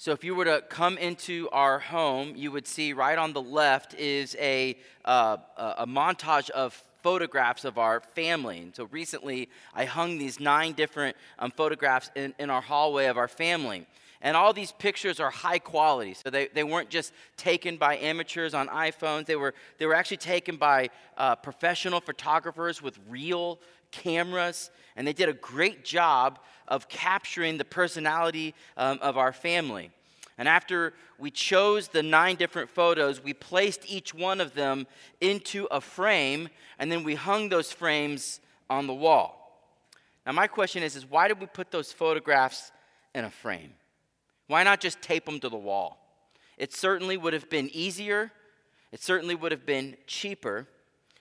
So, if you were to come into our home, you would see right on the left is a, uh, a montage of photographs of our family. And so, recently, I hung these nine different um, photographs in, in our hallway of our family. And all these pictures are high quality. So, they, they weren't just taken by amateurs on iPhones, they were, they were actually taken by uh, professional photographers with real cameras. And they did a great job of capturing the personality um, of our family. And after we chose the nine different photos, we placed each one of them into a frame, and then we hung those frames on the wall. Now, my question is, is why did we put those photographs in a frame? Why not just tape them to the wall? It certainly would have been easier, it certainly would have been cheaper,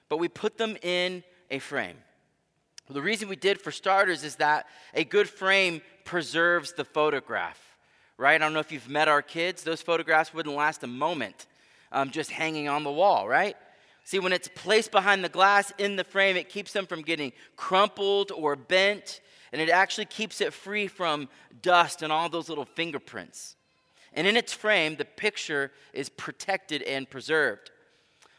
but we put them in a frame. Well, the reason we did, for starters, is that a good frame preserves the photograph, right? I don't know if you've met our kids, those photographs wouldn't last a moment um, just hanging on the wall, right? See, when it's placed behind the glass in the frame, it keeps them from getting crumpled or bent, and it actually keeps it free from dust and all those little fingerprints. And in its frame, the picture is protected and preserved.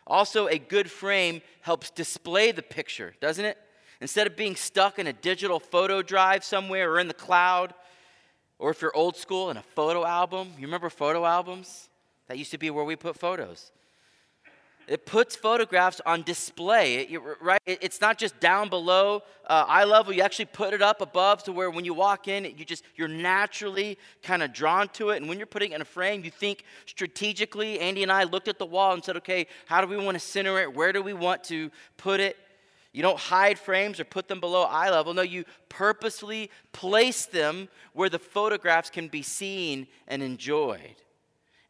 Also, a good frame helps display the picture, doesn't it? Instead of being stuck in a digital photo drive somewhere or in the cloud, or if you're old school, in a photo album, you remember photo albums? That used to be where we put photos. It puts photographs on display, right? It, it's not just down below uh, eye level. You actually put it up above to where when you walk in, you just you're naturally kind of drawn to it. And when you're putting it in a frame, you think strategically. Andy and I looked at the wall and said, "Okay, how do we want to center it? Where do we want to put it?" You don't hide frames or put them below eye level. No, you purposely place them where the photographs can be seen and enjoyed.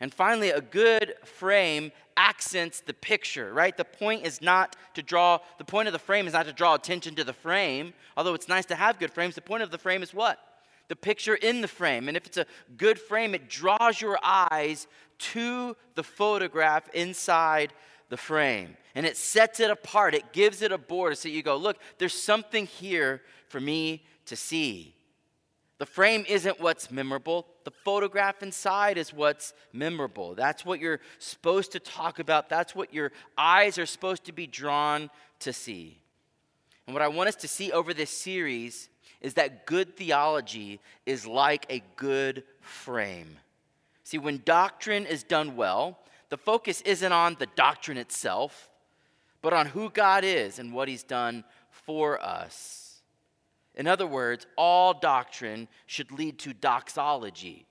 And finally, a good frame accents the picture, right? The point is not to draw, the point of the frame is not to draw attention to the frame, although it's nice to have good frames. The point of the frame is what? The picture in the frame. And if it's a good frame, it draws your eyes to the photograph inside the frame and it sets it apart. It gives it a border so you go, look, there's something here for me to see. The frame isn't what's memorable. The photograph inside is what's memorable. That's what you're supposed to talk about. That's what your eyes are supposed to be drawn to see. And what I want us to see over this series is that good theology is like a good frame. See, when doctrine is done well, the focus isn't on the doctrine itself, but on who God is and what He's done for us. In other words, all doctrine should lead to doxology.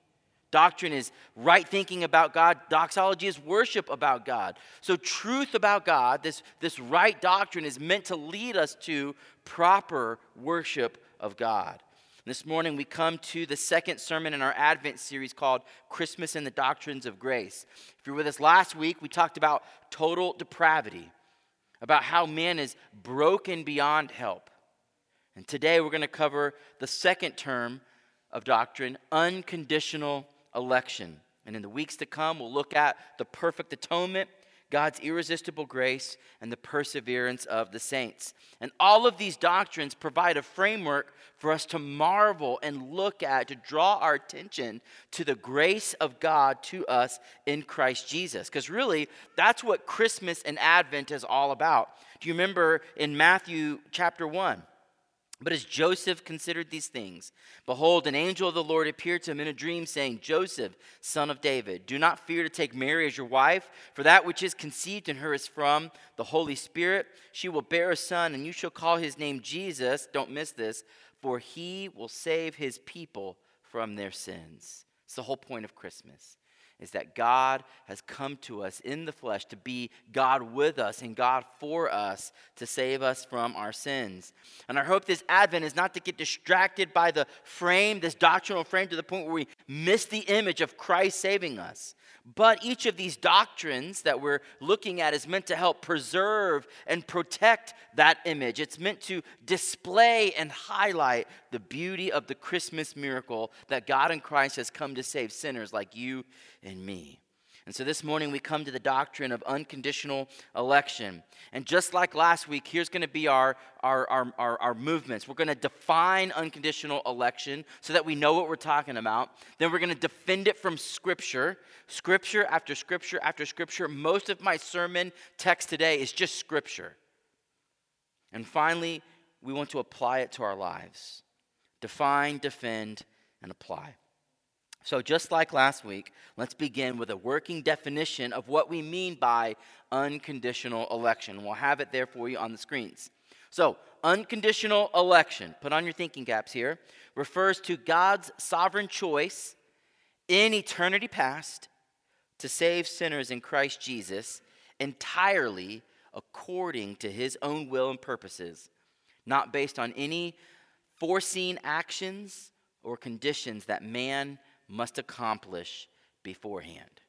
Doctrine is right thinking about God. Doxology is worship about God. So, truth about God, this, this right doctrine, is meant to lead us to proper worship of God. This morning, we come to the second sermon in our Advent series called Christmas and the Doctrines of Grace. If you were with us last week, we talked about total depravity, about how man is broken beyond help. And today, we're going to cover the second term of doctrine unconditional election. And in the weeks to come, we'll look at the perfect atonement God's irresistible grace, and the perseverance of the saints. And all of these doctrines provide a framework for us to marvel and look at, to draw our attention to the grace of God to us in Christ Jesus. Because really, that's what Christmas and Advent is all about. Do you remember in Matthew chapter 1? But as Joseph considered these things, behold, an angel of the Lord appeared to him in a dream, saying, Joseph, son of David, do not fear to take Mary as your wife, for that which is conceived in her is from the Holy Spirit. She will bear a son, and you shall call his name Jesus. Don't miss this, for he will save his people from their sins. It's the whole point of Christmas is that God has come to us in the flesh to be God with us and God for us to save us from our sins. And I hope this Advent is not to get distracted by the frame, this doctrinal frame, to the point where we miss the image of Christ saving us. But each of these doctrines that we're looking at is meant to help preserve and protect that image. It's meant to display and highlight the beauty of the Christmas miracle that God in Christ has come to save sinners like you and me. And so this morning we come to the doctrine of unconditional election. And just like last week, here's going to be our, our, our, our, our movements. We're going to define unconditional election so that we know what we're talking about. Then we're going to defend it from Scripture, Scripture after Scripture after Scripture. Most of my sermon text today is just Scripture. And finally, we want to apply it to our lives define, defend, and apply. So, just like last week, let's begin with a working definition of what we mean by unconditional election. We'll have it there for you on the screens. So, unconditional election, put on your thinking caps here, refers to God's sovereign choice in eternity past to save sinners in Christ Jesus entirely according to his own will and purposes, not based on any foreseen actions or conditions that man must accomplish beforehand.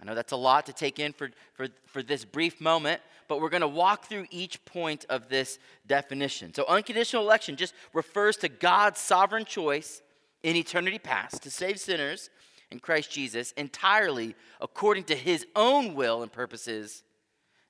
I know that's a lot to take in for, for, for this brief moment, but we're going to walk through each point of this definition. So, unconditional election just refers to God's sovereign choice in eternity past to save sinners in Christ Jesus entirely according to his own will and purposes,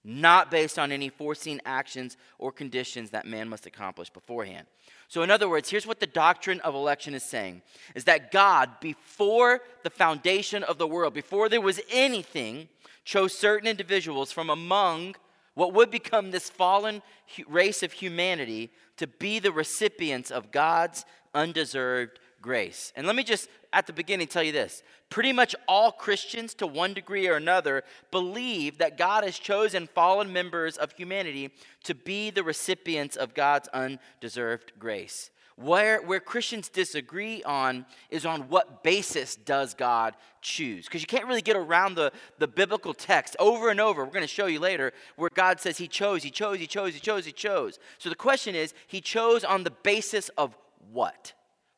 not based on any foreseen actions or conditions that man must accomplish beforehand. So, in other words, here's what the doctrine of election is saying is that God, before the foundation of the world, before there was anything, chose certain individuals from among what would become this fallen race of humanity to be the recipients of God's undeserved grace. And let me just at the beginning tell you this pretty much all Christians, to one degree or another, believe that God has chosen fallen members of humanity to be the recipients of God's undeserved grace. Where, where Christians disagree on is on what basis does God choose. Because you can't really get around the, the biblical text over and over. We're going to show you later where God says He chose, He chose, He chose, He chose, He chose. So the question is, He chose on the basis of what?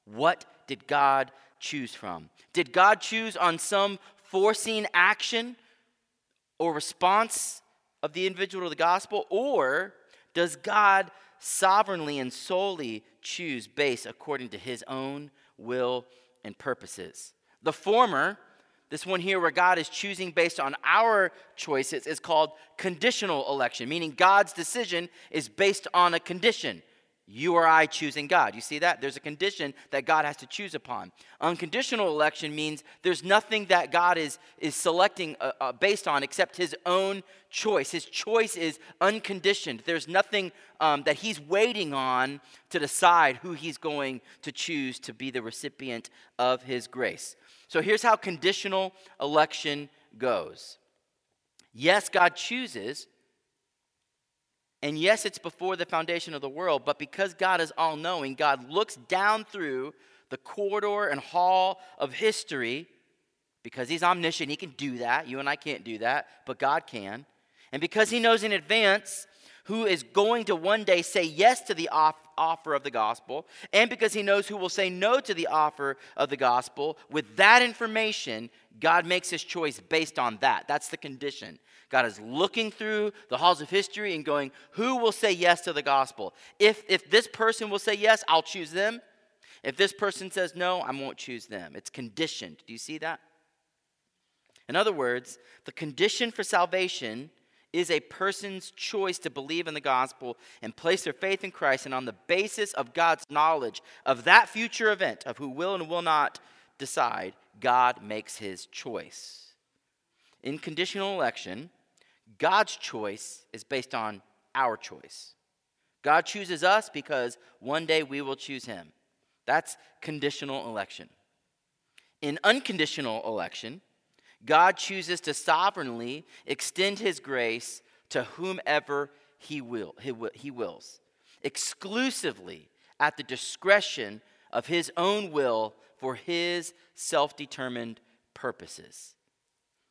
What did God choose from? Did God choose on some foreseen action or response of the individual to the gospel? Or does God sovereignly and solely choose based according to his own will and purposes? The former, this one here where God is choosing based on our choices, is called conditional election, meaning God's decision is based on a condition you or I choosing God. You see that? There's a condition that God has to choose upon. Unconditional election means there's nothing that God is, is selecting uh, uh, based on except his own choice. His choice is unconditioned. There's nothing um, that he's waiting on to decide who he's going to choose to be the recipient of his grace. So here's how conditional election goes. Yes, God chooses and yes, it's before the foundation of the world, but because God is all knowing, God looks down through the corridor and hall of history because He's omniscient. He can do that. You and I can't do that, but God can. And because He knows in advance who is going to one day say yes to the off- offer of the gospel, and because He knows who will say no to the offer of the gospel, with that information, God makes His choice based on that. That's the condition. God is looking through the halls of history and going, who will say yes to the gospel? If, if this person will say yes, I'll choose them. If this person says no, I won't choose them. It's conditioned. Do you see that? In other words, the condition for salvation is a person's choice to believe in the gospel and place their faith in Christ, and on the basis of God's knowledge of that future event, of who will and will not decide, God makes his choice. In conditional election, God's choice is based on our choice. God chooses us because one day we will choose him. That's conditional election. In unconditional election, God chooses to sovereignly extend his grace to whomever he, will, he wills, exclusively at the discretion of his own will for his self determined purposes.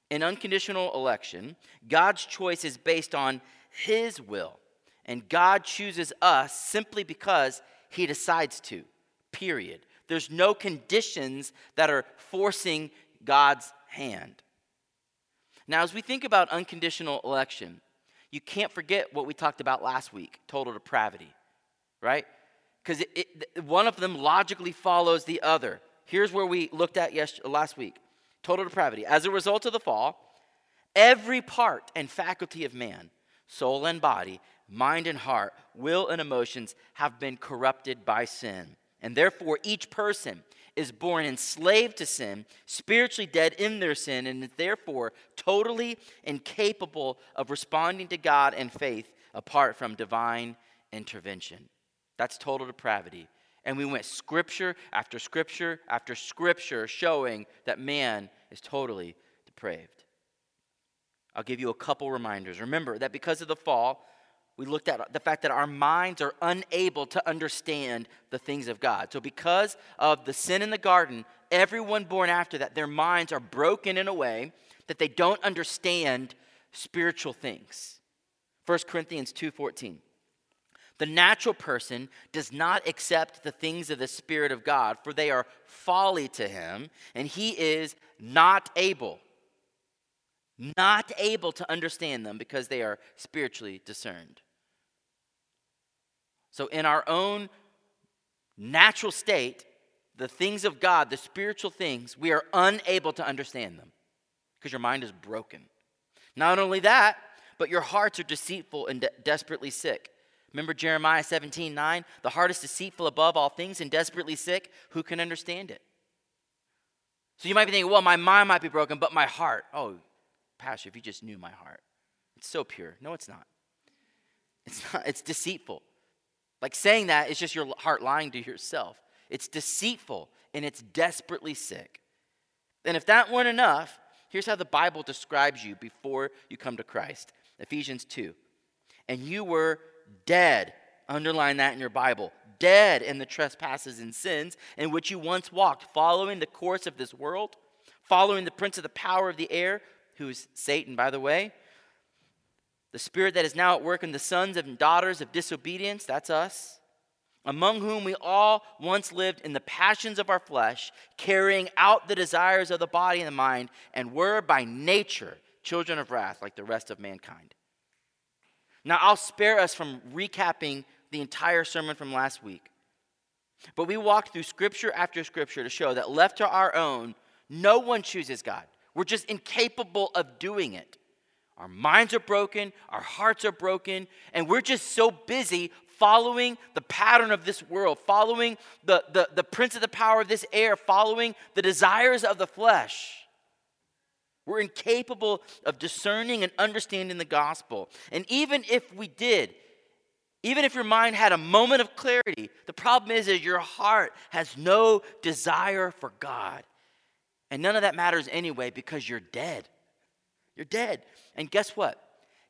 In unconditional election, God's choice is based on His will. And God chooses us simply because He decides to, period. There's no conditions that are forcing God's hand. Now, as we think about unconditional election, you can't forget what we talked about last week total depravity, right? Because one of them logically follows the other. Here's where we looked at yes, last week total depravity. As a result of the fall, every part and faculty of man, soul and body, mind and heart, will and emotions have been corrupted by sin. And therefore, each person is born enslaved to sin, spiritually dead in their sin, and therefore totally incapable of responding to God and faith apart from divine intervention. That's total depravity. And we went scripture after scripture after scripture showing that man is totally depraved. I'll give you a couple reminders. Remember that because of the fall, we looked at the fact that our minds are unable to understand the things of God. So, because of the sin in the garden, everyone born after that, their minds are broken in a way that they don't understand spiritual things. 1 Corinthians 2:14. The natural person does not accept the things of the Spirit of God, for they are folly to him, and he is not able, not able to understand them because they are spiritually discerned. So, in our own natural state, the things of God, the spiritual things, we are unable to understand them because your mind is broken. Not only that, but your hearts are deceitful and de- desperately sick. Remember Jeremiah 17 9? The heart is deceitful above all things and desperately sick. Who can understand it? So you might be thinking, well, my mind might be broken, but my heart. Oh, Pastor, if you just knew my heart. It's so pure. No, it's not. It's not, it's deceitful. Like saying that is just your heart lying to yourself. It's deceitful and it's desperately sick. And if that weren't enough, here's how the Bible describes you before you come to Christ Ephesians 2. And you were dead. Underline that in your Bible. Dead in the trespasses and sins in which you once walked, following the course of this world, following the prince of the power of the air, who is Satan, by the way. The spirit that is now at work in the sons and daughters of disobedience, that's us, among whom we all once lived in the passions of our flesh, carrying out the desires of the body and the mind, and were by nature children of wrath like the rest of mankind. Now, I'll spare us from recapping the entire sermon from last week. But we walked through scripture after scripture to show that left to our own, no one chooses God. We're just incapable of doing it. Our minds are broken, our hearts are broken, and we're just so busy following the pattern of this world, following the, the, the prince of the power of this air, following the desires of the flesh we're incapable of discerning and understanding the gospel. And even if we did, even if your mind had a moment of clarity, the problem is that your heart has no desire for God. And none of that matters anyway because you're dead. You're dead. And guess what?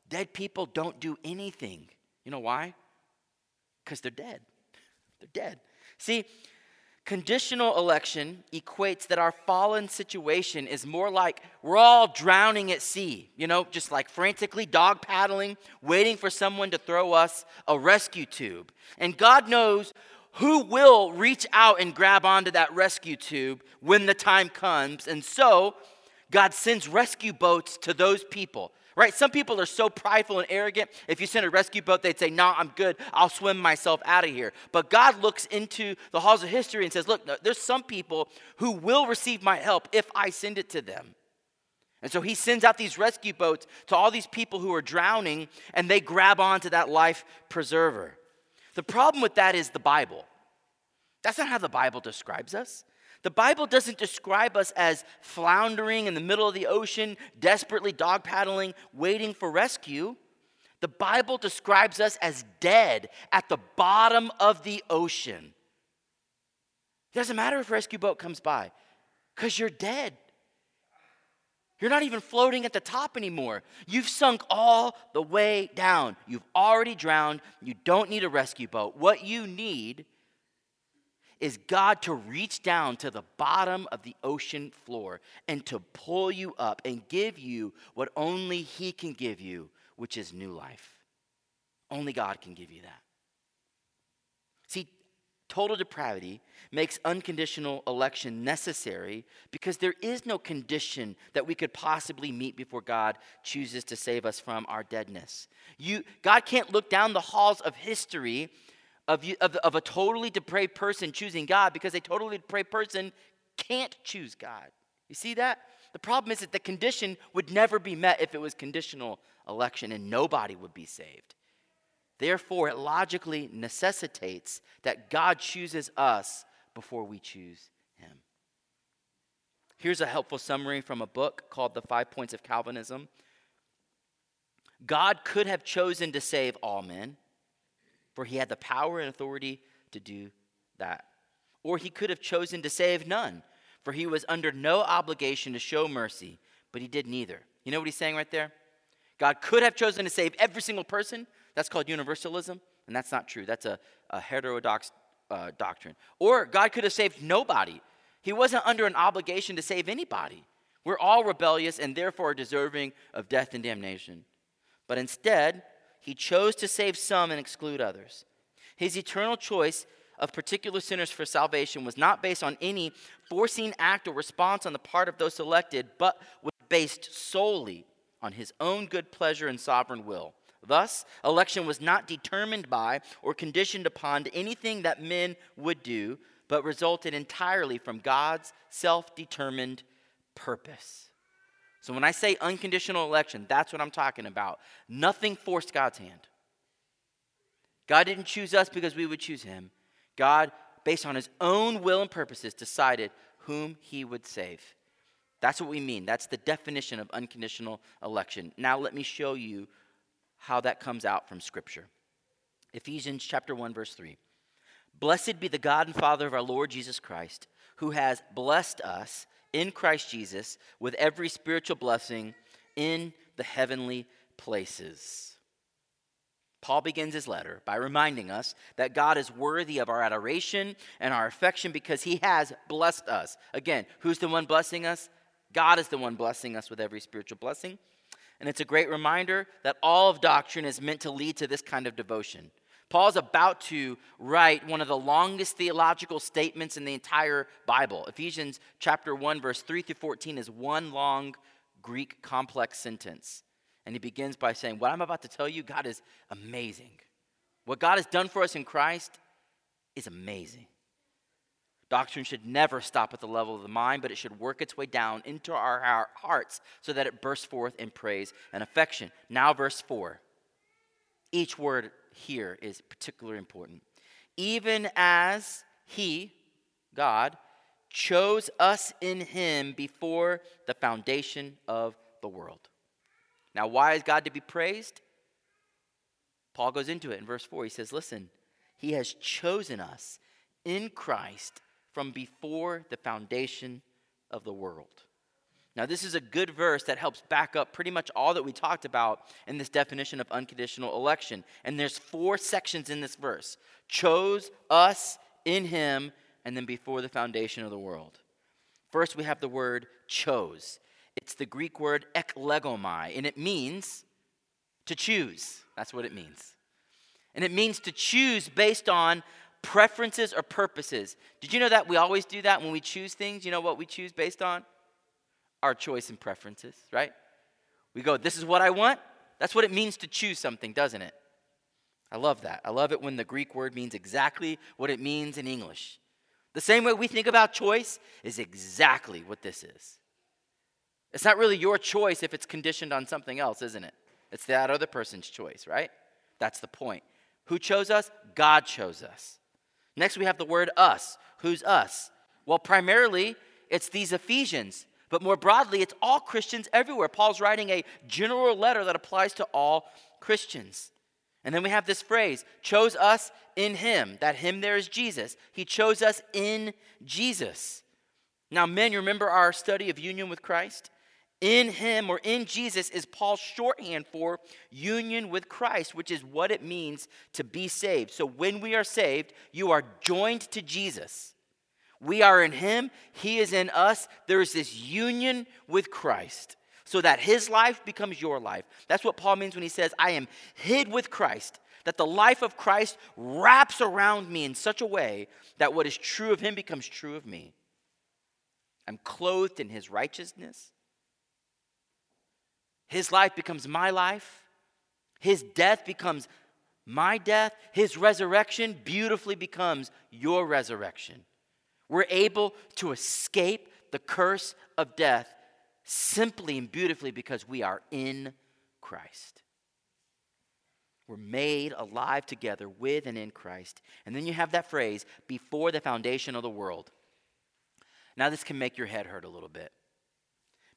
Dead people don't do anything. You know why? Because they're dead. They're dead. See, Conditional election equates that our fallen situation is more like we're all drowning at sea, you know, just like frantically dog paddling, waiting for someone to throw us a rescue tube. And God knows who will reach out and grab onto that rescue tube when the time comes. And so, God sends rescue boats to those people right? Some people are so prideful and arrogant. If you send a rescue boat, they'd say, No, I'm good. I'll swim myself out of here. But God looks into the halls of history and says, Look, there's some people who will receive my help if I send it to them. And so he sends out these rescue boats to all these people who are drowning, and they grab onto that life preserver. The problem with that is the Bible. That's not how the Bible describes us. The Bible doesn't describe us as floundering in the middle of the ocean, desperately dog paddling, waiting for rescue. The Bible describes us as dead at the bottom of the ocean. It doesn't matter if a rescue boat comes by, because you're dead. You're not even floating at the top anymore. You've sunk all the way down. You've already drowned. You don't need a rescue boat. What you need is God to reach down to the bottom of the ocean floor and to pull you up and give you what only He can give you, which is new life. Only God can give you that. See, total depravity makes unconditional election necessary because there is no condition that we could possibly meet before God chooses to save us from our deadness. You, God can't look down the halls of history of, you, of, of a totally depraved person choosing God because a totally depraved person can't choose God. You see that? The problem is that the condition would never be met if it was conditional election and nobody would be saved. Therefore, it logically necessitates that God chooses us before we choose him. Here's a helpful summary from a book called The Five Points of Calvinism. God could have chosen to save all men, for he had the power and authority to do that. Or he could have chosen to save none, for he was under no obligation to show mercy, but he did neither. You know what he's saying right there? God could have chosen to save every single person. That's called universalism, and that's not true. That's a, a heterodox uh, doctrine. Or God could have saved nobody. He wasn't under an obligation to save anybody. We're all rebellious and therefore deserving of death and damnation. But instead, he chose to save some and exclude others. His eternal choice of particular sinners for salvation was not based on any foreseen act or response on the part of those selected, but was based solely on his own good pleasure and sovereign will. Thus, election was not determined by or conditioned upon anything that men would do, but resulted entirely from God's self determined purpose. So, when I say unconditional election, that's what I'm talking about. Nothing forced God's hand. God didn't choose us because we would choose him. God, based on his own will and purposes, decided whom he would save. That's what we mean. That's the definition of unconditional election. Now, let me show you how that comes out from Scripture. Ephesians chapter 1, verse 3. Blessed be the God and Father of our Lord Jesus Christ, who has blessed us in Christ Jesus with every spiritual blessing in the heavenly places. Paul begins his letter by reminding us that God is worthy of our adoration and our affection because he has blessed us. Again, who's the one blessing us? God is the one blessing us with every spiritual blessing. And it's a great reminder that all of doctrine is meant to lead to this kind of devotion. Paul's about to write one of the longest theological statements in the entire Bible. Ephesians chapter 1 verse 3 through 14 is one long Greek complex sentence. And he begins by saying, "What I'm about to tell you, God is amazing. What God has done for us in Christ is amazing. Doctrine should never stop at the level of the mind, but it should work its way down into our hearts so that it bursts forth in praise and affection. Now, verse 4. Each word here is particularly important. Even as He, God, chose us in Him before the foundation of the world. Now, why is God to be praised? Paul goes into it in verse 4. He says, Listen, He has chosen us in Christ from before the foundation of the world. Now, this is a good verse that helps back up pretty much all that we talked about in this definition of unconditional election. And there's four sections in this verse chose us in him, and then before the foundation of the world. First, we have the word chose. It's the Greek word eklegomai, and it means to choose. That's what it means. And it means to choose based on preferences or purposes. Did you know that we always do that when we choose things? You know what we choose based on? Our choice and preferences, right? We go, this is what I want. That's what it means to choose something, doesn't it? I love that. I love it when the Greek word means exactly what it means in English. The same way we think about choice is exactly what this is. It's not really your choice if it's conditioned on something else, isn't it? It's that other person's choice, right? That's the point. Who chose us? God chose us. Next, we have the word us. Who's us? Well, primarily, it's these Ephesians, but more broadly, it's all Christians everywhere. Paul's writing a general letter that applies to all Christians. And then we have this phrase, chose us in him. That him there is Jesus. He chose us in Jesus. Now, men, remember our study of union with Christ? In him or in Jesus is Paul's shorthand for union with Christ, which is what it means to be saved. So when we are saved, you are joined to Jesus. We are in him, he is in us. There is this union with Christ so that his life becomes your life. That's what Paul means when he says, I am hid with Christ, that the life of Christ wraps around me in such a way that what is true of him becomes true of me. I'm clothed in his righteousness. His life becomes my life. His death becomes my death. His resurrection beautifully becomes your resurrection. We're able to escape the curse of death simply and beautifully because we are in Christ. We're made alive together with and in Christ. And then you have that phrase, before the foundation of the world. Now, this can make your head hurt a little bit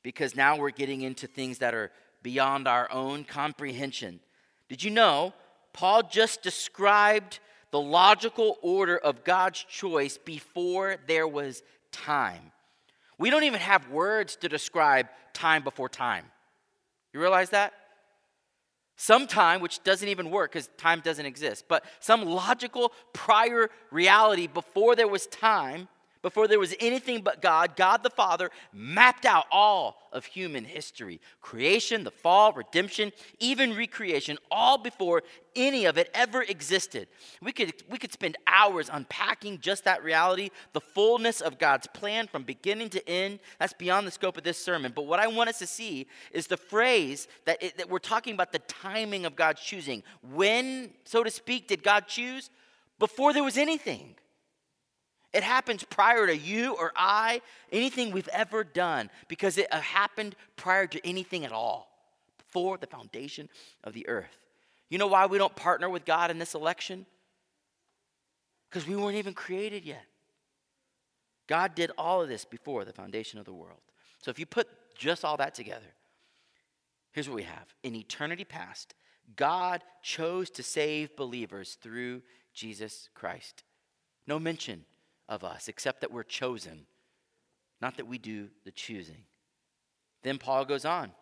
because now we're getting into things that are beyond our own comprehension. Did you know Paul just described the logical order of God's choice before there was time? We don't even have words to describe time before time. You realize that? Some time, which doesn't even work because time doesn't exist, but some logical prior reality before there was time before there was anything but God, God the Father mapped out all of human history creation, the fall, redemption, even recreation, all before any of it ever existed. We could, we could spend hours unpacking just that reality, the fullness of God's plan from beginning to end. That's beyond the scope of this sermon. But what I want us to see is the phrase that, it, that we're talking about the timing of God's choosing. When, so to speak, did God choose? Before there was anything. It happens prior to you or I, anything we've ever done, because it uh, happened prior to anything at all, before the foundation of the earth. You know why we don't partner with God in this election? Because we weren't even created yet. God did all of this before the foundation of the world. So if you put just all that together, here's what we have. In eternity past, God chose to save believers through Jesus Christ. No mention of us, except that we're chosen, not that we do the choosing. Then Paul goes on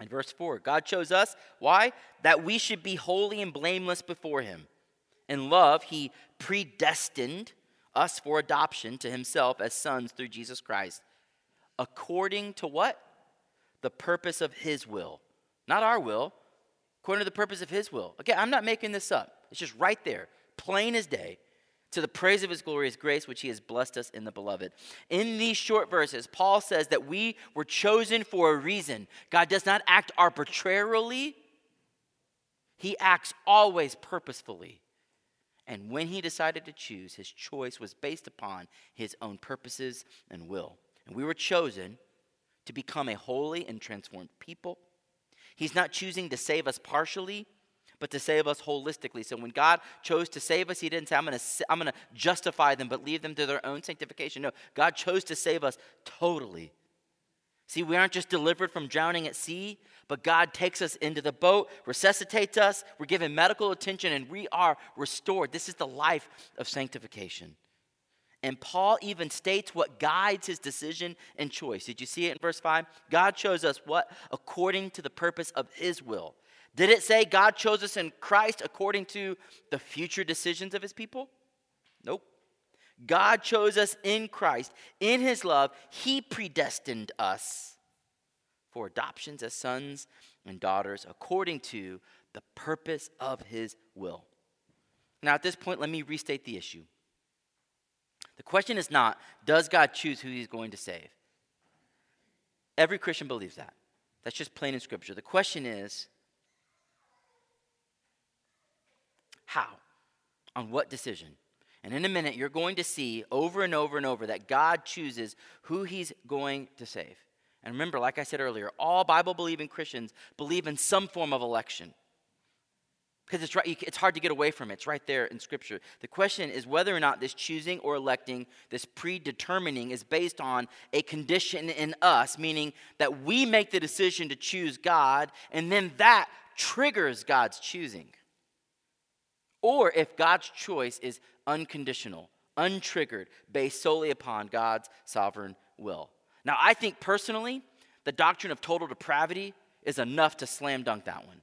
in verse 4 God chose us. Why? That we should be holy and blameless before Him. In love, He predestined us for adoption to Himself as sons through Jesus Christ, according to what? The purpose of His will. Not our will, according to the purpose of His will. Okay, I'm not making this up. It's just right there, plain as day to the praise of his glorious grace, which he has blessed us in the beloved. In these short verses, Paul says that we were chosen for a reason. God does not act arbitrarily, he acts always purposefully. And when he decided to choose, his choice was based upon his own purposes and will. And we were chosen to become a holy and transformed people. He's not choosing to save us partially, but to save us holistically. So when God chose to save us, He didn't say, I'm going to I'm going to justify them, but leave them to their own sanctification. No, God chose to save us totally. See, we aren't just delivered from drowning at sea, but God takes us into the boat, resuscitates us, we're given medical attention, and we are restored. This is the life of sanctification. And Paul even states what guides his decision and choice. Did you see it in verse 5? God chose us what? According to the purpose of his will. Did it say God chose us in Christ according to the future decisions of his people? Nope. God chose us in Christ. In his love, he predestined us for adoptions as sons and daughters according to the purpose of his will. Now, at this point, let me restate the issue. The question is not, does God choose who he's going to save? Every Christian believes that. That's just plain in Scripture. The question is, How? On what decision? And in a minute, you're going to see over and over and over that God chooses who he's going to save. And remember, like I said earlier, all Bible believing Christians believe in some form of election. Because it's, right, it's hard to get away from it. It's right there in Scripture. The question is whether or not this choosing or electing, this predetermining, is based on a condition in us, meaning that we make the decision to choose God, and then that triggers God's choosing or if God's choice is unconditional, untriggered, based solely upon God's sovereign will. Now, I think personally, the doctrine of total depravity is enough to slam dunk that one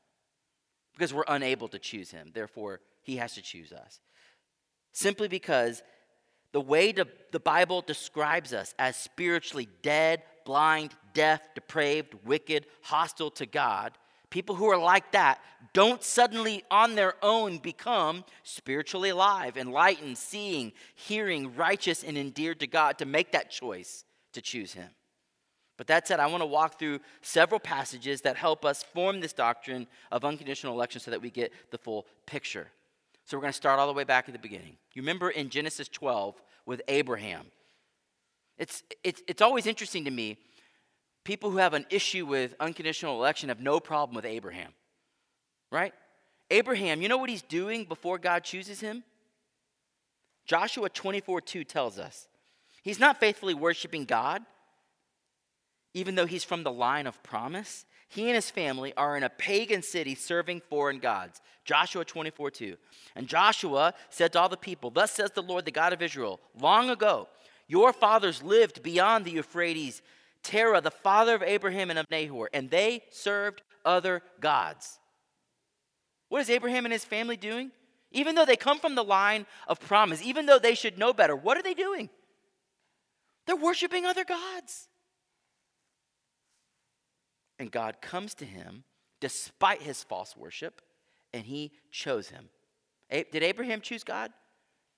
because we're unable to choose him. Therefore, he has to choose us. Simply because the way the Bible describes us as spiritually dead, blind, deaf, depraved, wicked, hostile to God People who are like that don't suddenly on their own become spiritually alive, enlightened, seeing, hearing, righteous, and endeared to God to make that choice to choose Him. But that said, I want to walk through several passages that help us form this doctrine of unconditional election so that we get the full picture. So we're going to start all the way back at the beginning. You remember in Genesis 12 with Abraham. It's, it's, it's always interesting to me. People who have an issue with unconditional election have no problem with Abraham, right? Abraham, you know what he's doing before God chooses him? Joshua 24 2 tells us he's not faithfully worshiping God, even though he's from the line of promise. He and his family are in a pagan city serving foreign gods. Joshua 24 2. And Joshua said to all the people, Thus says the Lord, the God of Israel, long ago, your fathers lived beyond the Euphrates, Terah, the father of Abraham and of Nahor, and they served other gods. What is Abraham and his family doing? Even though they come from the line of promise, even though they should know better, what are they doing? They're worshiping other gods. And God comes to him despite his false worship, and he chose him. Did Abraham choose God?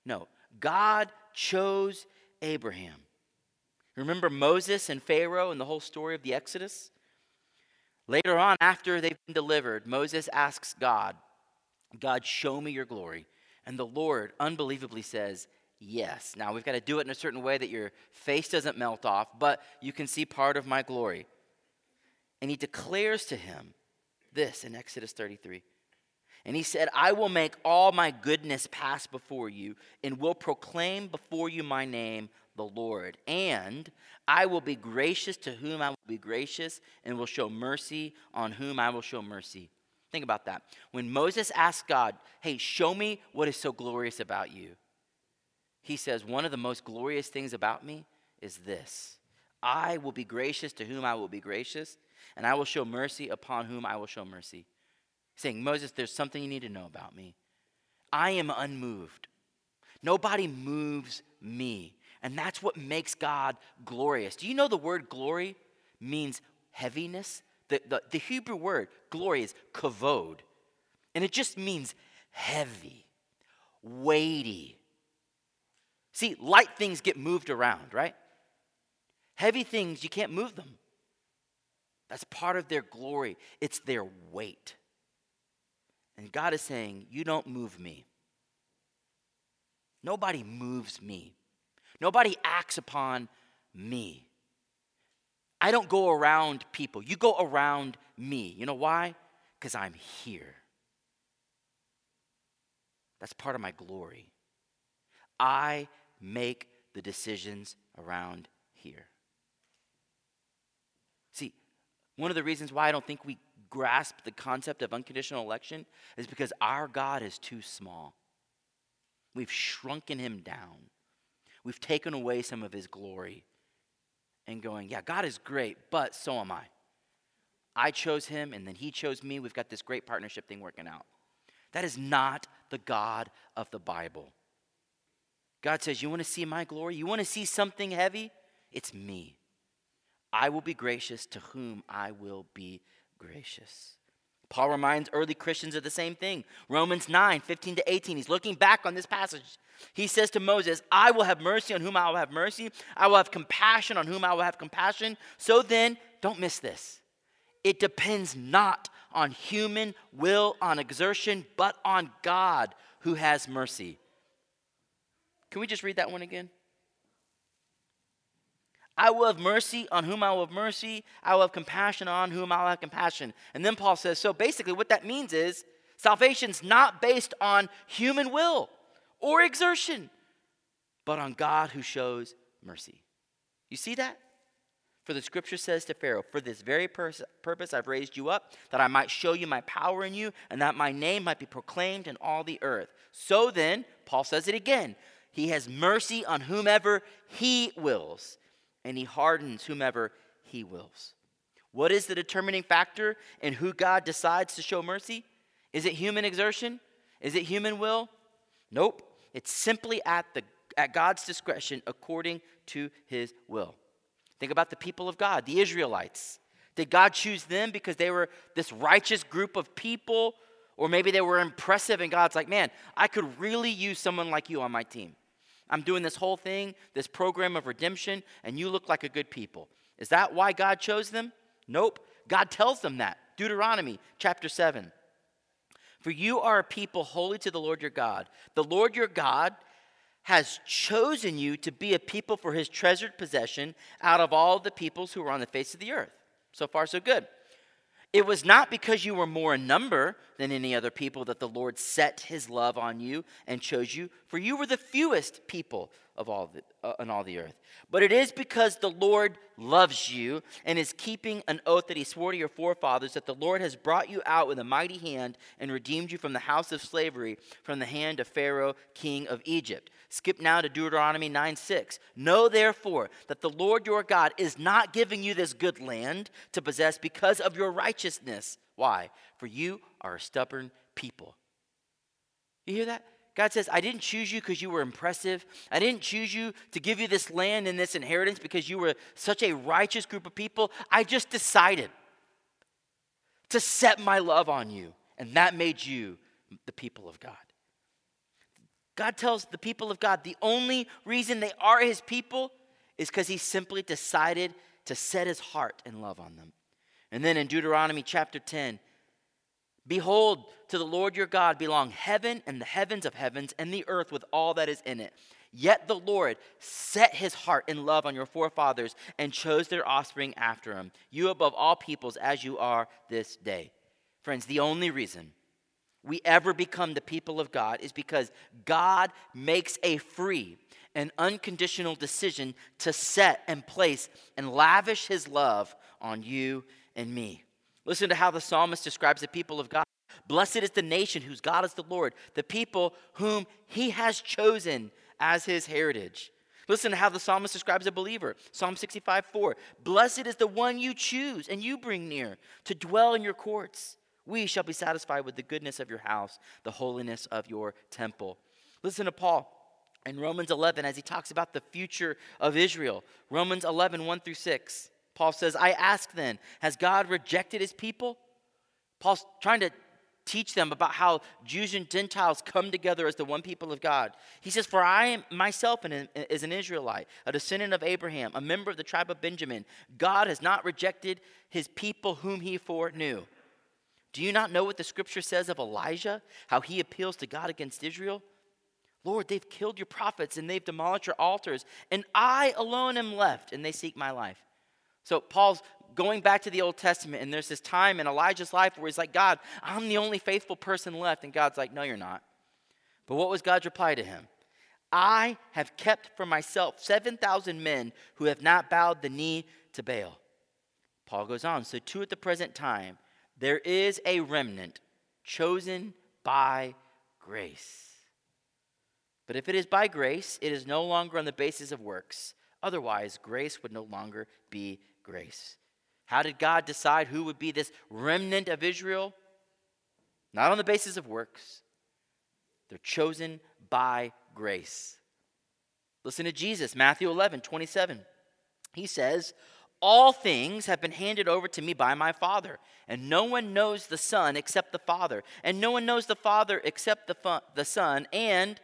No. God chose Abraham. Remember Moses and Pharaoh and the whole story of the Exodus? Later on, after they've been delivered, Moses asks God, God, show me your glory. And the Lord unbelievably says, Yes. Now, we've got to do it in a certain way that your face doesn't melt off, but you can see part of my glory. And he declares to him this in Exodus 33. And he said, I will make all my goodness pass before you, and will proclaim before you my name, the Lord. And I will be gracious to whom I will be gracious, and will show mercy on whom I will show mercy. Think about that. When Moses asked God, Hey, show me what is so glorious about you, he says, One of the most glorious things about me is this I will be gracious to whom I will be gracious, and I will show mercy upon whom I will show mercy. Saying, Moses, there's something you need to know about me. I am unmoved. Nobody moves me. And that's what makes God glorious. Do you know the word glory means heaviness? The, the, the Hebrew word glory is kavod, and it just means heavy, weighty. See, light things get moved around, right? Heavy things, you can't move them. That's part of their glory, it's their weight. And God is saying, You don't move me. Nobody moves me. Nobody acts upon me. I don't go around people. You go around me. You know why? Because I'm here. That's part of my glory. I make the decisions around here. See, one of the reasons why I don't think we grasp the concept of unconditional election is because our God is too small. We've shrunken him down, we've taken away some of his glory and going, yeah, God is great, but so am I. I chose him and then he chose me. We've got this great partnership thing working out. That is not the God of the Bible. God says, You want to see my glory? You want to see something heavy? It's me. I will be gracious to whom I will be gracious. Paul reminds early Christians of the same thing. Romans 9, 15 to 18. He's looking back on this passage. He says to Moses, I will have mercy on whom I will have mercy. I will have compassion on whom I will have compassion. So then, don't miss this. It depends not on human will, on exertion, but on God who has mercy. Can we just read that one again? I will have mercy on whom I will have mercy. I will have compassion on whom I will have compassion. And then Paul says, so basically, what that means is salvation's not based on human will or exertion, but on God who shows mercy. You see that? For the scripture says to Pharaoh, For this very pers- purpose I've raised you up, that I might show you my power in you, and that my name might be proclaimed in all the earth. So then, Paul says it again He has mercy on whomever he wills and he hardens whomever he wills. What is the determining factor in who God decides to show mercy? Is it human exertion? Is it human will? Nope. It's simply at, the, at God's discretion according to his will. Think about the people of God, the Israelites. Did God choose them because they were this righteous group of people? Or maybe they were impressive and God's like, man, I could really use someone like you on my team. I'm doing this whole thing, this program of redemption, and you look like a good people. Is that why God chose them? Nope. God tells them that. Deuteronomy chapter 7. For you are a people holy to the Lord your God. The Lord your God has chosen you to be a people for his treasured possession out of all the peoples who are on the face of the earth. So far, so good. It was not because you were more in number than any other people that the Lord set his love on you and chose you, for you were the fewest people of all the, uh, on all the earth. But it is because the Lord loves you and is keeping an oath that he swore to your forefathers that the Lord has brought you out with a mighty hand and redeemed you from the house of slavery, from the hand of Pharaoh, king of Egypt. Skip now to Deuteronomy 9 6. Know therefore that the Lord your God is not giving you this good land to possess because of your righteousness. Why? For you are a stubborn people. You hear that? God says, I didn't choose you because you were impressive. I didn't choose you to give you this land and this inheritance because you were such a righteous group of people. I just decided to set my love on you, and that made you the people of God. God tells the people of God the only reason they are his people is because he simply decided to set his heart and love on them. And then in Deuteronomy chapter 10, Behold, to the Lord your God belong heaven and the heavens of heavens and the earth with all that is in it. Yet the Lord set his heart in love on your forefathers and chose their offspring after him, you above all peoples as you are this day. Friends, the only reason we ever become the people of God is because God makes a free and unconditional decision to set and place and lavish his love on you and me. Listen to how the psalmist describes the people of God. Blessed is the nation whose God is the Lord, the people whom he has chosen as his heritage. Listen to how the psalmist describes a believer. Psalm 65 4. Blessed is the one you choose and you bring near to dwell in your courts. We shall be satisfied with the goodness of your house, the holiness of your temple. Listen to Paul in Romans 11 as he talks about the future of Israel. Romans 11 1 through 6. Paul says, I ask then, has God rejected his people? Paul's trying to teach them about how Jews and Gentiles come together as the one people of God. He says, For I am myself an, is an Israelite, a descendant of Abraham, a member of the tribe of Benjamin. God has not rejected his people whom he foreknew. Do you not know what the scripture says of Elijah, how he appeals to God against Israel? Lord, they've killed your prophets and they've demolished your altars, and I alone am left, and they seek my life. So Paul's going back to the Old Testament, and there's this time in Elijah's life where he's like, God, I'm the only faithful person left. And God's like, No, you're not. But what was God's reply to him? I have kept for myself 7,000 men who have not bowed the knee to Baal. Paul goes on, so too at the present time, there is a remnant chosen by grace. But if it is by grace, it is no longer on the basis of works. Otherwise, grace would no longer be grace. How did God decide who would be this remnant of Israel? Not on the basis of works, they're chosen by grace. Listen to Jesus, Matthew 11, 27. He says, All things have been handed over to me by my Father, and no one knows the Son except the Father, and no one knows the Father except the, the Son, and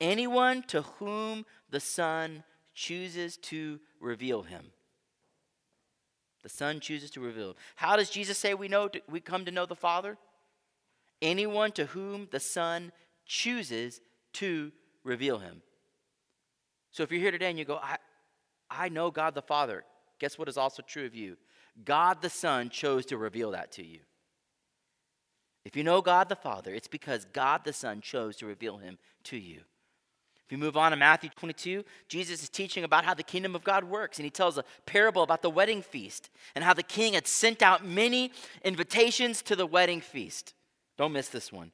anyone to whom the Son chooses to reveal him. The Son chooses to reveal. How does Jesus say we know we come to know the Father? Anyone to whom the Son chooses to reveal him. So if you're here today and you go, I, I know God the Father, guess what is also true of you? God the Son chose to reveal that to you. If you know God the Father, it's because God the Son chose to reveal him to you. If you move on to Matthew 22, Jesus is teaching about how the kingdom of God works. And he tells a parable about the wedding feast and how the king had sent out many invitations to the wedding feast. Don't miss this one.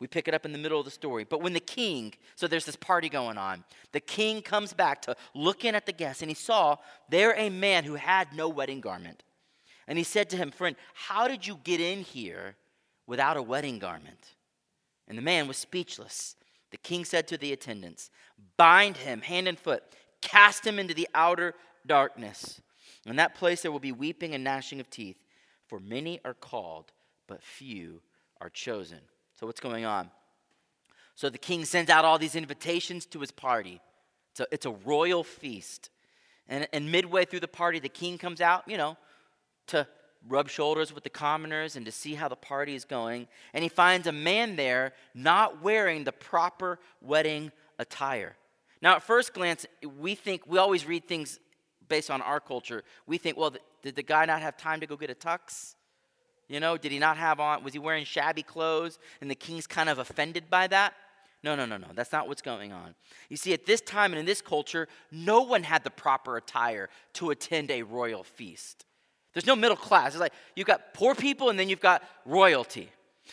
We pick it up in the middle of the story. But when the king, so there's this party going on, the king comes back to look in at the guests, and he saw there a man who had no wedding garment. And he said to him, Friend, how did you get in here without a wedding garment? And the man was speechless. The king said to the attendants, Bind him hand and foot, cast him into the outer darkness. In that place there will be weeping and gnashing of teeth, for many are called, but few are chosen. So, what's going on? So, the king sends out all these invitations to his party. It's a, it's a royal feast. And, and midway through the party, the king comes out, you know, to rub shoulders with the commoners and to see how the party is going. And he finds a man there not wearing the proper wedding attire. Now, at first glance, we think we always read things based on our culture. We think, well, did the guy not have time to go get a tux? You know, did he not have on, was he wearing shabby clothes? And the king's kind of offended by that? No, no, no, no. That's not what's going on. You see, at this time and in this culture, no one had the proper attire to attend a royal feast. There's no middle class. It's like you've got poor people and then you've got royalty.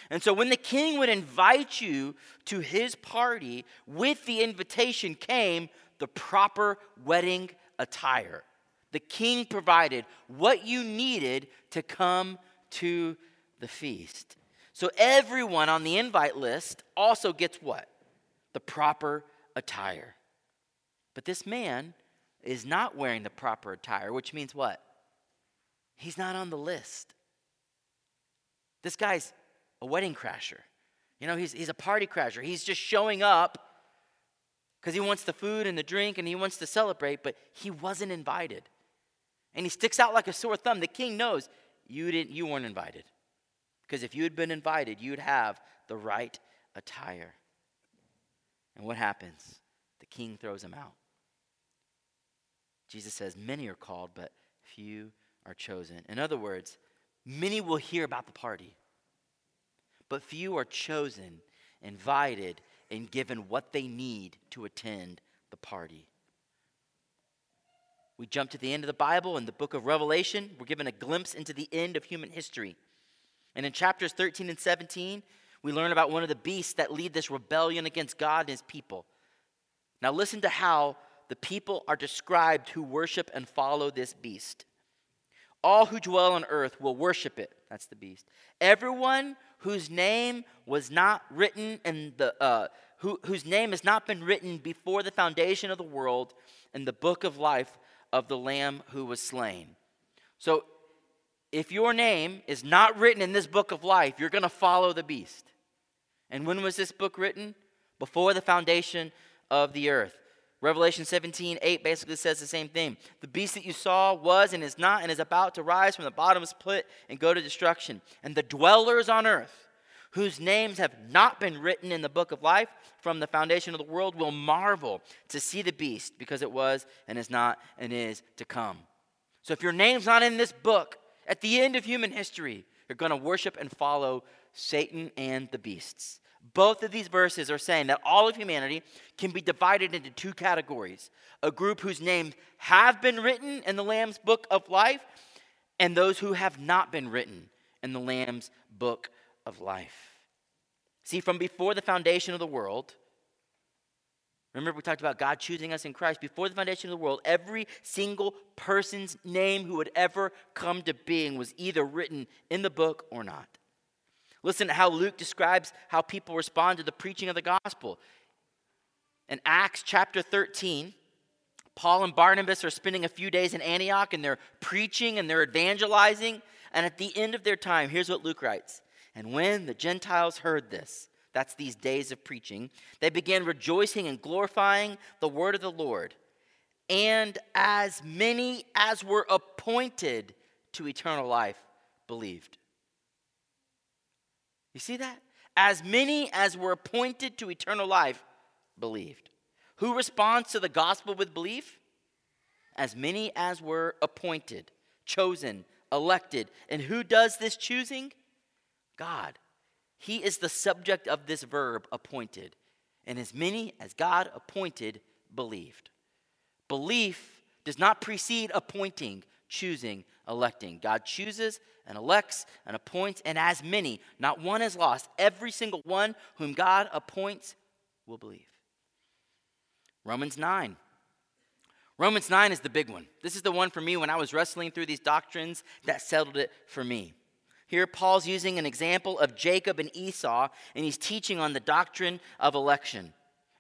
And so when the king would invite you to his party, with the invitation came the proper wedding attire. The king provided what you needed to come to the feast. So everyone on the invite list also gets what? The proper attire. But this man is not wearing the proper attire, which means what? He's not on the list. This guy's a wedding crasher. You know, he's, he's a party crasher. He's just showing up because he wants the food and the drink and he wants to celebrate, but he wasn't invited. And he sticks out like a sore thumb. The king knows you, didn't, you weren't invited. Because if you had been invited, you'd have the right attire. And what happens? The king throws him out. Jesus says, Many are called, but few are chosen. In other words, many will hear about the party but few are chosen, invited, and given what they need to attend the party. We jump to the end of the Bible in the book of Revelation. We're given a glimpse into the end of human history. And in chapters 13 and 17, we learn about one of the beasts that lead this rebellion against God and his people. Now, listen to how the people are described who worship and follow this beast. All who dwell on earth will worship it. That's the beast. Everyone whose name was not written in the uh, who, whose name has not been written before the foundation of the world in the book of life of the Lamb who was slain. So, if your name is not written in this book of life, you're going to follow the beast. And when was this book written? Before the foundation of the earth. Revelation 17, 8 basically says the same thing. The beast that you saw was and is not and is about to rise from the bottomless pit and go to destruction. And the dwellers on earth, whose names have not been written in the book of life from the foundation of the world, will marvel to see the beast because it was and is not and is to come. So if your name's not in this book, at the end of human history, you're going to worship and follow Satan and the beasts. Both of these verses are saying that all of humanity can be divided into two categories a group whose names have been written in the Lamb's book of life, and those who have not been written in the Lamb's book of life. See, from before the foundation of the world, remember we talked about God choosing us in Christ. Before the foundation of the world, every single person's name who would ever come to being was either written in the book or not. Listen to how Luke describes how people respond to the preaching of the gospel. In Acts chapter 13, Paul and Barnabas are spending a few days in Antioch and they're preaching and they're evangelizing. And at the end of their time, here's what Luke writes And when the Gentiles heard this, that's these days of preaching, they began rejoicing and glorifying the word of the Lord. And as many as were appointed to eternal life believed. You see that? As many as were appointed to eternal life believed. Who responds to the gospel with belief? As many as were appointed, chosen, elected. And who does this choosing? God. He is the subject of this verb, appointed. And as many as God appointed believed. Belief does not precede appointing, choosing, electing. God chooses and elects and appoints, and as many, not one is lost. Every single one whom God appoints will believe. Romans 9. Romans 9 is the big one. This is the one for me when I was wrestling through these doctrines that settled it for me. Here, Paul's using an example of Jacob and Esau, and he's teaching on the doctrine of election.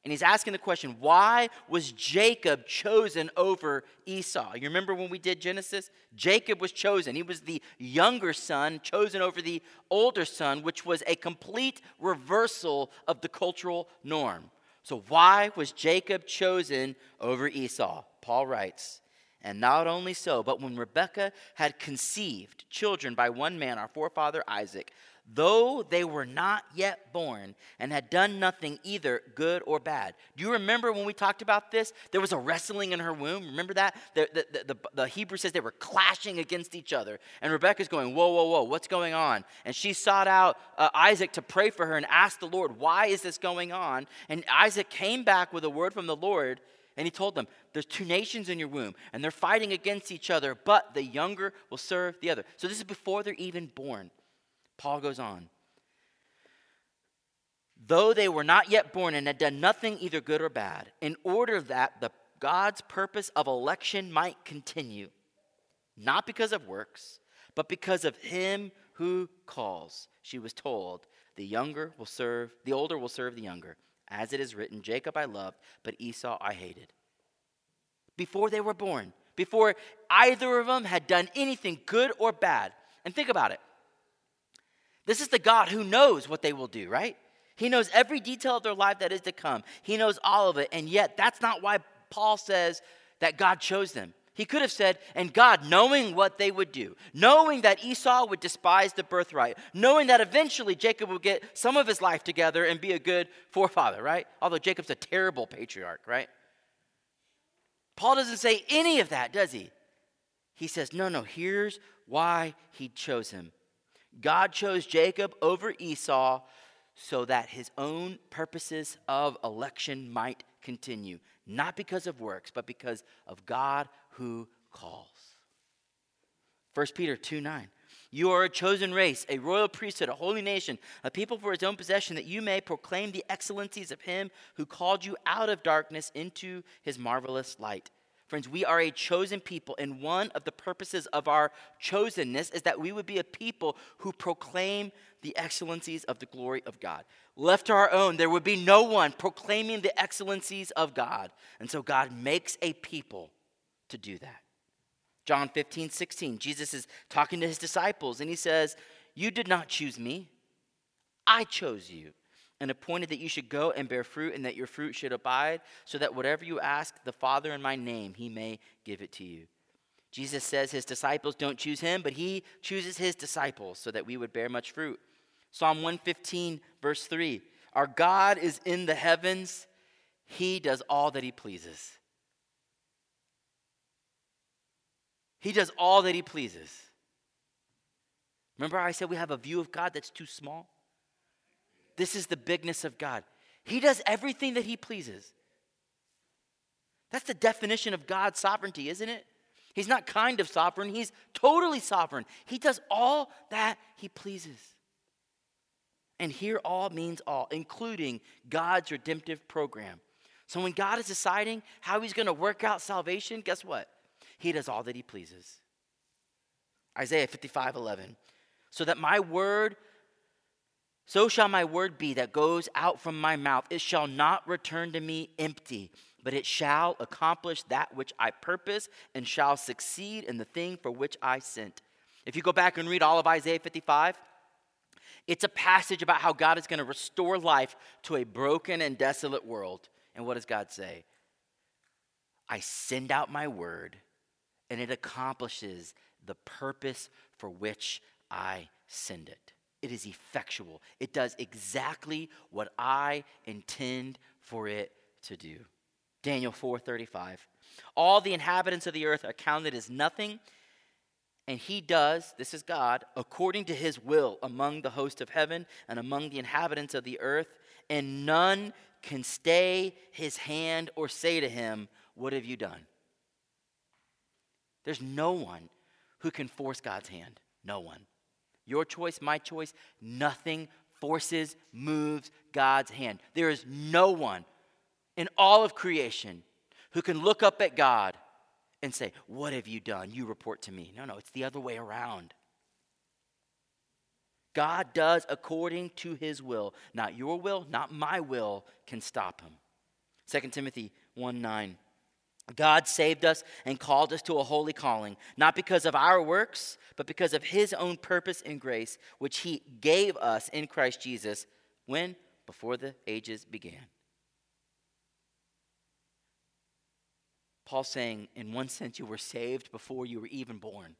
And he's asking the question why was Jacob chosen over Esau? You remember when we did Genesis? Jacob was chosen. He was the younger son, chosen over the older son, which was a complete reversal of the cultural norm. So, why was Jacob chosen over Esau? Paul writes, And not only so, but when Rebekah had conceived children by one man, our forefather Isaac, though they were not yet born and had done nothing either good or bad. Do you remember when we talked about this? There was a wrestling in her womb. Remember that? The, the, the, the Hebrew says they were clashing against each other. And Rebecca's going, Whoa, whoa, whoa, what's going on? And she sought out uh, Isaac to pray for her and asked the Lord, Why is this going on? And Isaac came back with a word from the Lord. And he told them, There's two nations in your womb, and they're fighting against each other, but the younger will serve the other. So this is before they're even born. Paul goes on. Though they were not yet born and had done nothing either good or bad, in order that the God's purpose of election might continue, not because of works, but because of him who calls. She was told, the younger will serve, the older will serve the younger. As it is written, Jacob I loved, but Esau I hated. Before they were born, before either of them had done anything good or bad. And think about it. This is the God who knows what they will do, right? He knows every detail of their life that is to come. He knows all of it. And yet, that's not why Paul says that God chose them. He could have said, and God, knowing what they would do, knowing that Esau would despise the birthright, knowing that eventually Jacob would get some of his life together and be a good forefather, right? Although Jacob's a terrible patriarch, right? Paul doesn't say any of that, does he? He says, no, no, here's why he chose him. God chose Jacob over Esau so that his own purposes of election might continue, not because of works, but because of God who calls. 1 Peter 2 9. You are a chosen race, a royal priesthood, a holy nation, a people for his own possession, that you may proclaim the excellencies of him who called you out of darkness into his marvelous light. Friends, we are a chosen people, and one of the purposes of our chosenness is that we would be a people who proclaim the excellencies of the glory of God. Left to our own, there would be no one proclaiming the excellencies of God. And so God makes a people to do that. John 15, 16, Jesus is talking to his disciples, and he says, You did not choose me, I chose you and appointed that you should go and bear fruit and that your fruit should abide, so that whatever you ask the Father in my name, he may give it to you. Jesus says his disciples don't choose him, but he chooses his disciples so that we would bear much fruit. Psalm 115, verse 3 Our God is in the heavens, he does all that he pleases. He does all that he pleases. Remember, I said we have a view of God that's too small? This is the bigness of God. He does everything that He pleases. That's the definition of God's sovereignty, isn't it? He's not kind of sovereign, He's totally sovereign. He does all that He pleases. And here, all means all, including God's redemptive program. So when God is deciding how He's going to work out salvation, guess what? He does all that He pleases. Isaiah 55 11. So that my word so shall my word be that goes out from my mouth. It shall not return to me empty, but it shall accomplish that which I purpose and shall succeed in the thing for which I sent. If you go back and read all of Isaiah 55, it's a passage about how God is going to restore life to a broken and desolate world. And what does God say? I send out my word, and it accomplishes the purpose for which I send it. It is effectual. It does exactly what I intend for it to do. Daniel 4:35. All the inhabitants of the earth are counted as nothing, and he does, this is God, according to his will among the host of heaven and among the inhabitants of the earth, and none can stay his hand or say to him, What have you done? There's no one who can force God's hand. No one. Your choice, my choice, nothing forces, moves God's hand. There is no one in all of creation who can look up at God and say, What have you done? You report to me. No, no, it's the other way around. God does according to his will. Not your will, not my will can stop him. 2 Timothy 1 9. God saved us and called us to a holy calling, not because of our works, but because of his own purpose and grace, which he gave us in Christ Jesus when? Before the ages began. Paul's saying, in one sense, you were saved before you were even born.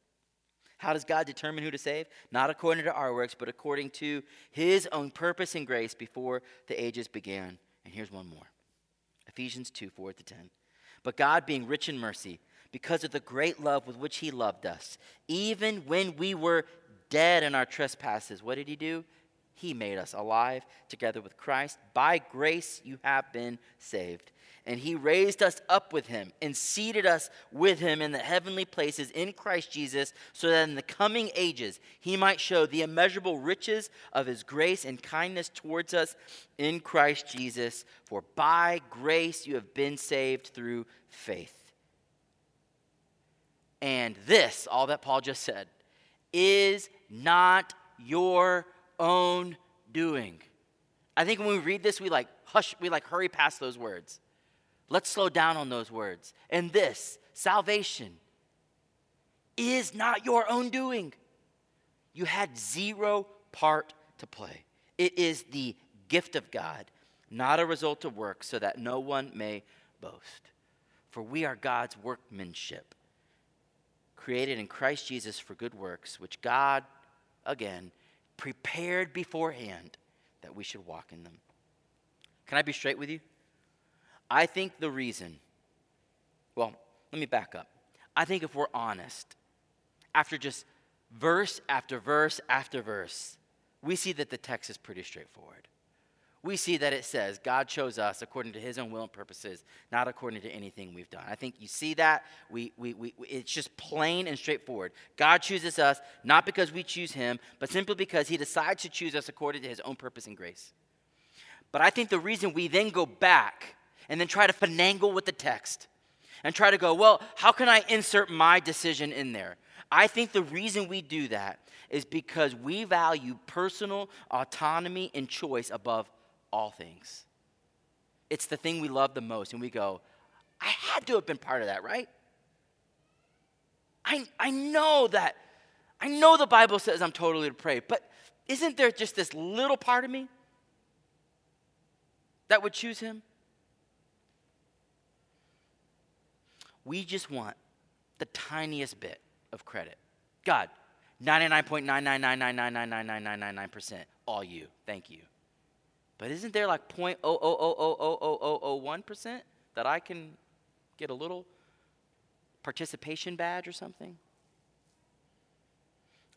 How does God determine who to save? Not according to our works, but according to his own purpose and grace before the ages began. And here's one more Ephesians 2 4 to 10. But God, being rich in mercy, because of the great love with which he loved us, even when we were dead in our trespasses, what did he do? He made us alive together with Christ. By grace you have been saved. And he raised us up with him and seated us with him in the heavenly places in Christ Jesus, so that in the coming ages he might show the immeasurable riches of his grace and kindness towards us in Christ Jesus. For by grace you have been saved through faith. And this, all that Paul just said, is not your own doing. I think when we read this, we like hush, we like hurry past those words. Let's slow down on those words. And this, salvation, is not your own doing. You had zero part to play. It is the gift of God, not a result of work, so that no one may boast. For we are God's workmanship, created in Christ Jesus for good works, which God, again, prepared beforehand that we should walk in them. Can I be straight with you? I think the reason, well, let me back up. I think if we're honest, after just verse after verse after verse, we see that the text is pretty straightforward we see that it says God chose us according to his own will and purposes, not according to anything we've done. I think you see that. We, we, we, it's just plain and straightforward. God chooses us not because we choose him, but simply because he decides to choose us according to his own purpose and grace. But I think the reason we then go back and then try to finagle with the text and try to go, well, how can I insert my decision in there? I think the reason we do that is because we value personal autonomy and choice above all things. It's the thing we love the most, and we go, I had to have been part of that, right? I, I know that. I know the Bible says I'm totally depraved, but isn't there just this little part of me that would choose him? We just want the tiniest bit of credit. God, 99.99999999999%, all you. Thank you. But isn't there like 0.000000001% that I can get a little participation badge or something?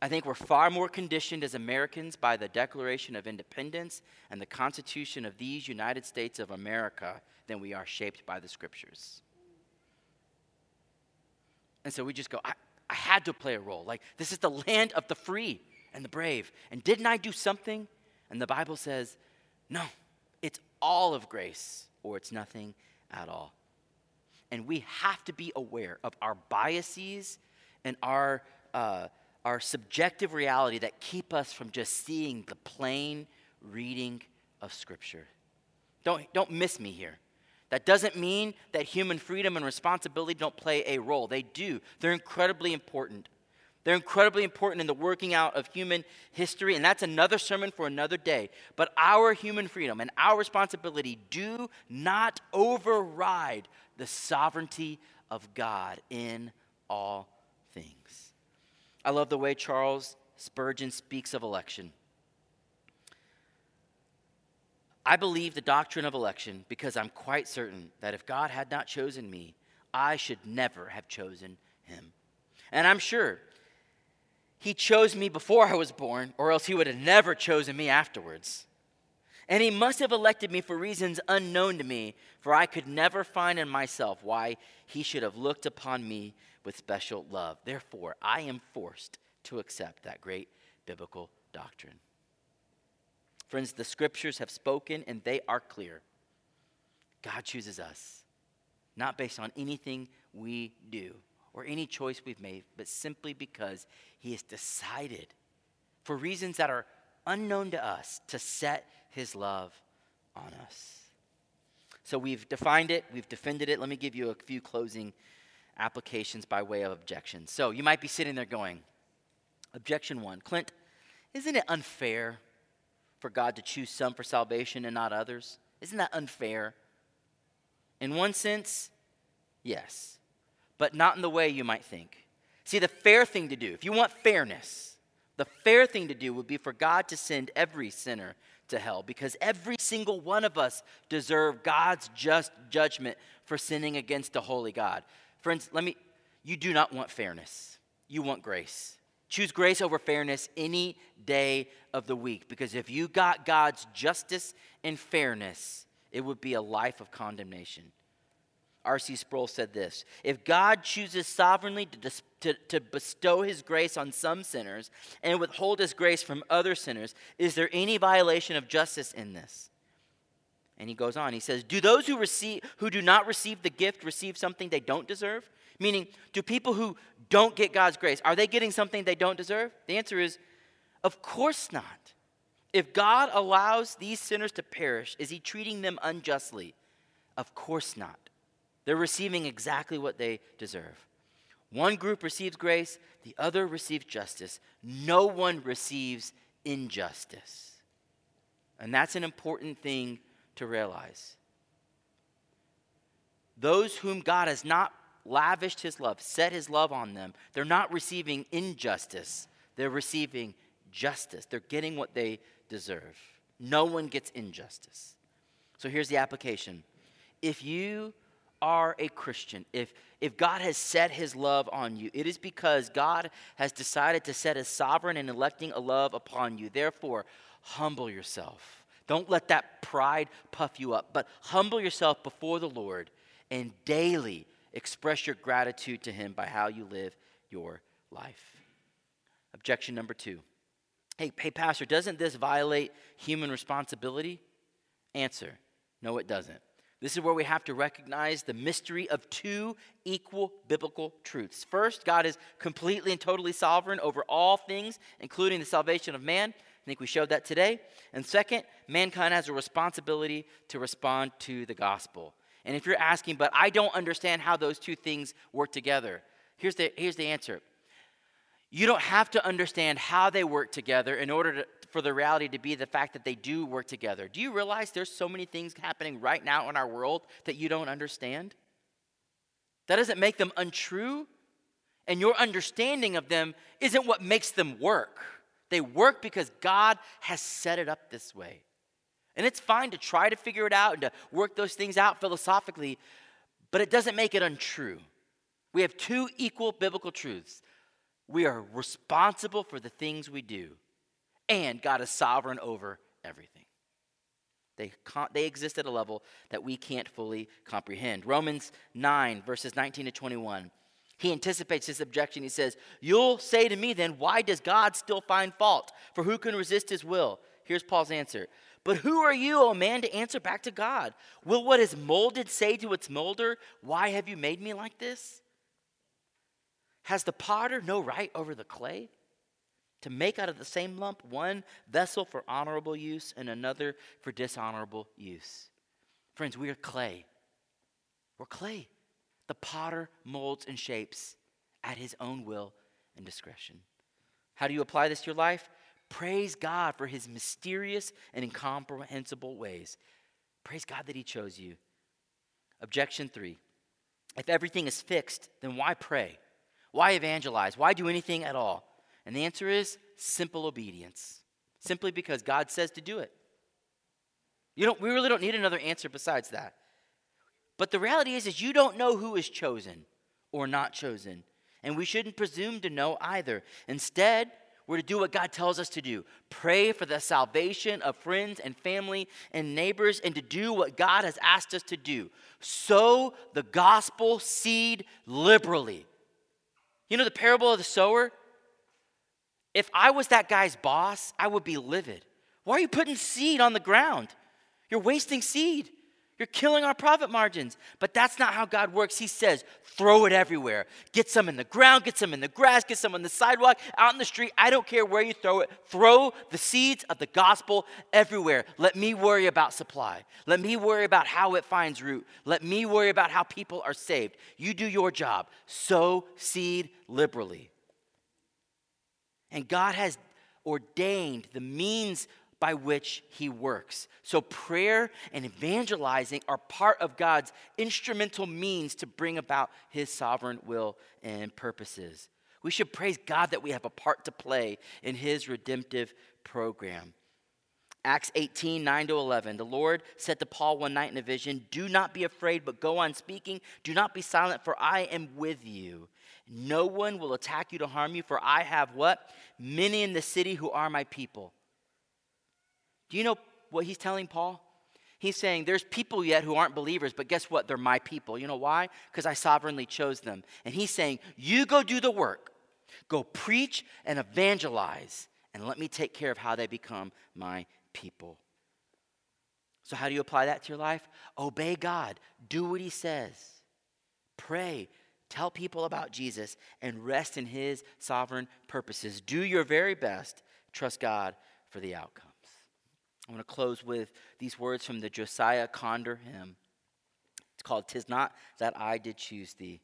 I think we're far more conditioned as Americans by the Declaration of Independence and the Constitution of these United States of America than we are shaped by the scriptures. And so we just go, I, I had to play a role. Like, this is the land of the free and the brave. And didn't I do something? And the Bible says, no, it's all of grace or it's nothing at all. And we have to be aware of our biases and our, uh, our subjective reality that keep us from just seeing the plain reading of Scripture. Don't, don't miss me here. That doesn't mean that human freedom and responsibility don't play a role. They do, they're incredibly important. They're incredibly important in the working out of human history, and that's another sermon for another day. But our human freedom and our responsibility do not override the sovereignty of God in all things. I love the way Charles Spurgeon speaks of election. I believe the doctrine of election because I'm quite certain that if God had not chosen me, I should never have chosen him. And I'm sure he chose me before I was born, or else He would have never chosen me afterwards. And He must have elected me for reasons unknown to me, for I could never find in myself why He should have looked upon me with special love. Therefore, I am forced to accept that great biblical doctrine. Friends, the scriptures have spoken and they are clear. God chooses us, not based on anything we do or any choice we've made, but simply because He has decided, for reasons that are unknown to us, to set His love on us. So we've defined it, we've defended it. Let me give you a few closing applications by way of objection. So you might be sitting there going, Objection one Clint, isn't it unfair for God to choose some for salvation and not others? Isn't that unfair? In one sense, yes. but not in the way you might think. See, the fair thing to do, if you want fairness, the fair thing to do would be for God to send every sinner to hell because every single one of us deserve God's just judgment for sinning against a holy God. Friends, let me, you do not want fairness, you want grace. Choose grace over fairness any day of the week because if you got God's justice and fairness, it would be a life of condemnation. R.C. Sproul said this If God chooses sovereignly to, dis- to, to, bestow his grace on some sinners and withhold his grace from other sinners, is there any violation of justice in this? And he goes on, he says, Do those who, receive, who do not receive the gift receive something they don't deserve? Meaning, do people who don't get God's grace, are they getting something they don't deserve? The answer is, of course not. If God allows these sinners to perish, is he treating them unjustly? Of course not. They're receiving exactly what they deserve. One group receives grace, the other receives justice. No one receives injustice. And that's an important thing to realize. Those whom God has not lavished his love, set his love on them, they're not receiving injustice, they're receiving justice. They're getting what they deserve. No one gets injustice. So here's the application. If you are a Christian, if, if God has set his love on you, it is because God has decided to set his sovereign and electing a love upon you. Therefore, humble yourself. Don't let that pride puff you up, but humble yourself before the Lord and daily Express your gratitude to Him by how you live your life. Objection number two. Hey, hey, Pastor, doesn't this violate human responsibility? Answer No, it doesn't. This is where we have to recognize the mystery of two equal biblical truths. First, God is completely and totally sovereign over all things, including the salvation of man. I think we showed that today. And second, mankind has a responsibility to respond to the gospel. And if you're asking, but I don't understand how those two things work together, here's the, here's the answer. You don't have to understand how they work together in order to, for the reality to be the fact that they do work together. Do you realize there's so many things happening right now in our world that you don't understand? That doesn't make them untrue, and your understanding of them isn't what makes them work. They work because God has set it up this way. And it's fine to try to figure it out and to work those things out philosophically, but it doesn't make it untrue. We have two equal biblical truths. We are responsible for the things we do, and God is sovereign over everything. They, they exist at a level that we can't fully comprehend. Romans 9, verses 19 to 21. He anticipates this objection. He says, You'll say to me then, why does God still find fault? For who can resist his will? Here's Paul's answer but who are you, O man, to answer back to God? Will what is molded say to its molder, Why have you made me like this? Has the potter no right over the clay? To make out of the same lump one vessel for honorable use and another for dishonorable use. Friends, we are clay. We're clay. The potter molds and shapes at his own will and discretion. How do you apply this to your life? Praise God for his mysterious and incomprehensible ways. Praise God that he chose you. Objection three if everything is fixed, then why pray? Why evangelize? Why do anything at all? And the answer is simple obedience. Simply because God says to do it. You don't, we really don't need another answer besides that. But the reality is, is you don't know who is chosen or not chosen. And we shouldn't presume to know either. Instead, we're to do what God tells us to do pray for the salvation of friends and family and neighbors, and to do what God has asked us to do sow the gospel seed liberally. You know the parable of the sower? If I was that guy's boss, I would be livid. Why are you putting seed on the ground? You're wasting seed. You're killing our profit margins. But that's not how God works. He says, throw it everywhere. Get some in the ground, get some in the grass, get some on the sidewalk, out in the street. I don't care where you throw it. Throw the seeds of the gospel everywhere. Let me worry about supply. Let me worry about how it finds root. Let me worry about how people are saved. You do your job. Sow seed liberally. And God has ordained the means by which he works. So, prayer and evangelizing are part of God's instrumental means to bring about his sovereign will and purposes. We should praise God that we have a part to play in his redemptive program. Acts 18, 9 to 11. The Lord said to Paul one night in a vision, Do not be afraid, but go on speaking. Do not be silent, for I am with you. No one will attack you to harm you, for I have what? Many in the city who are my people. Do you know what he's telling Paul? He's saying, There's people yet who aren't believers, but guess what? They're my people. You know why? Because I sovereignly chose them. And he's saying, You go do the work, go preach and evangelize, and let me take care of how they become my people. So, how do you apply that to your life? Obey God, do what He says, pray, tell people about Jesus, and rest in His sovereign purposes. Do your very best, trust God for the outcomes. I'm going to close with these words from the Josiah Conder hymn. It's called Tis Not That I Did Choose Thee.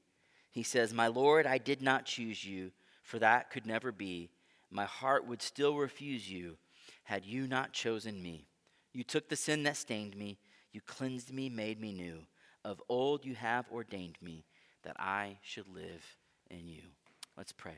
He says, My Lord, I did not choose you, for that could never be. My heart would still refuse you had you not chosen me. You took the sin that stained me, you cleansed me, made me new. Of old you have ordained me that I should live in you. Let's pray.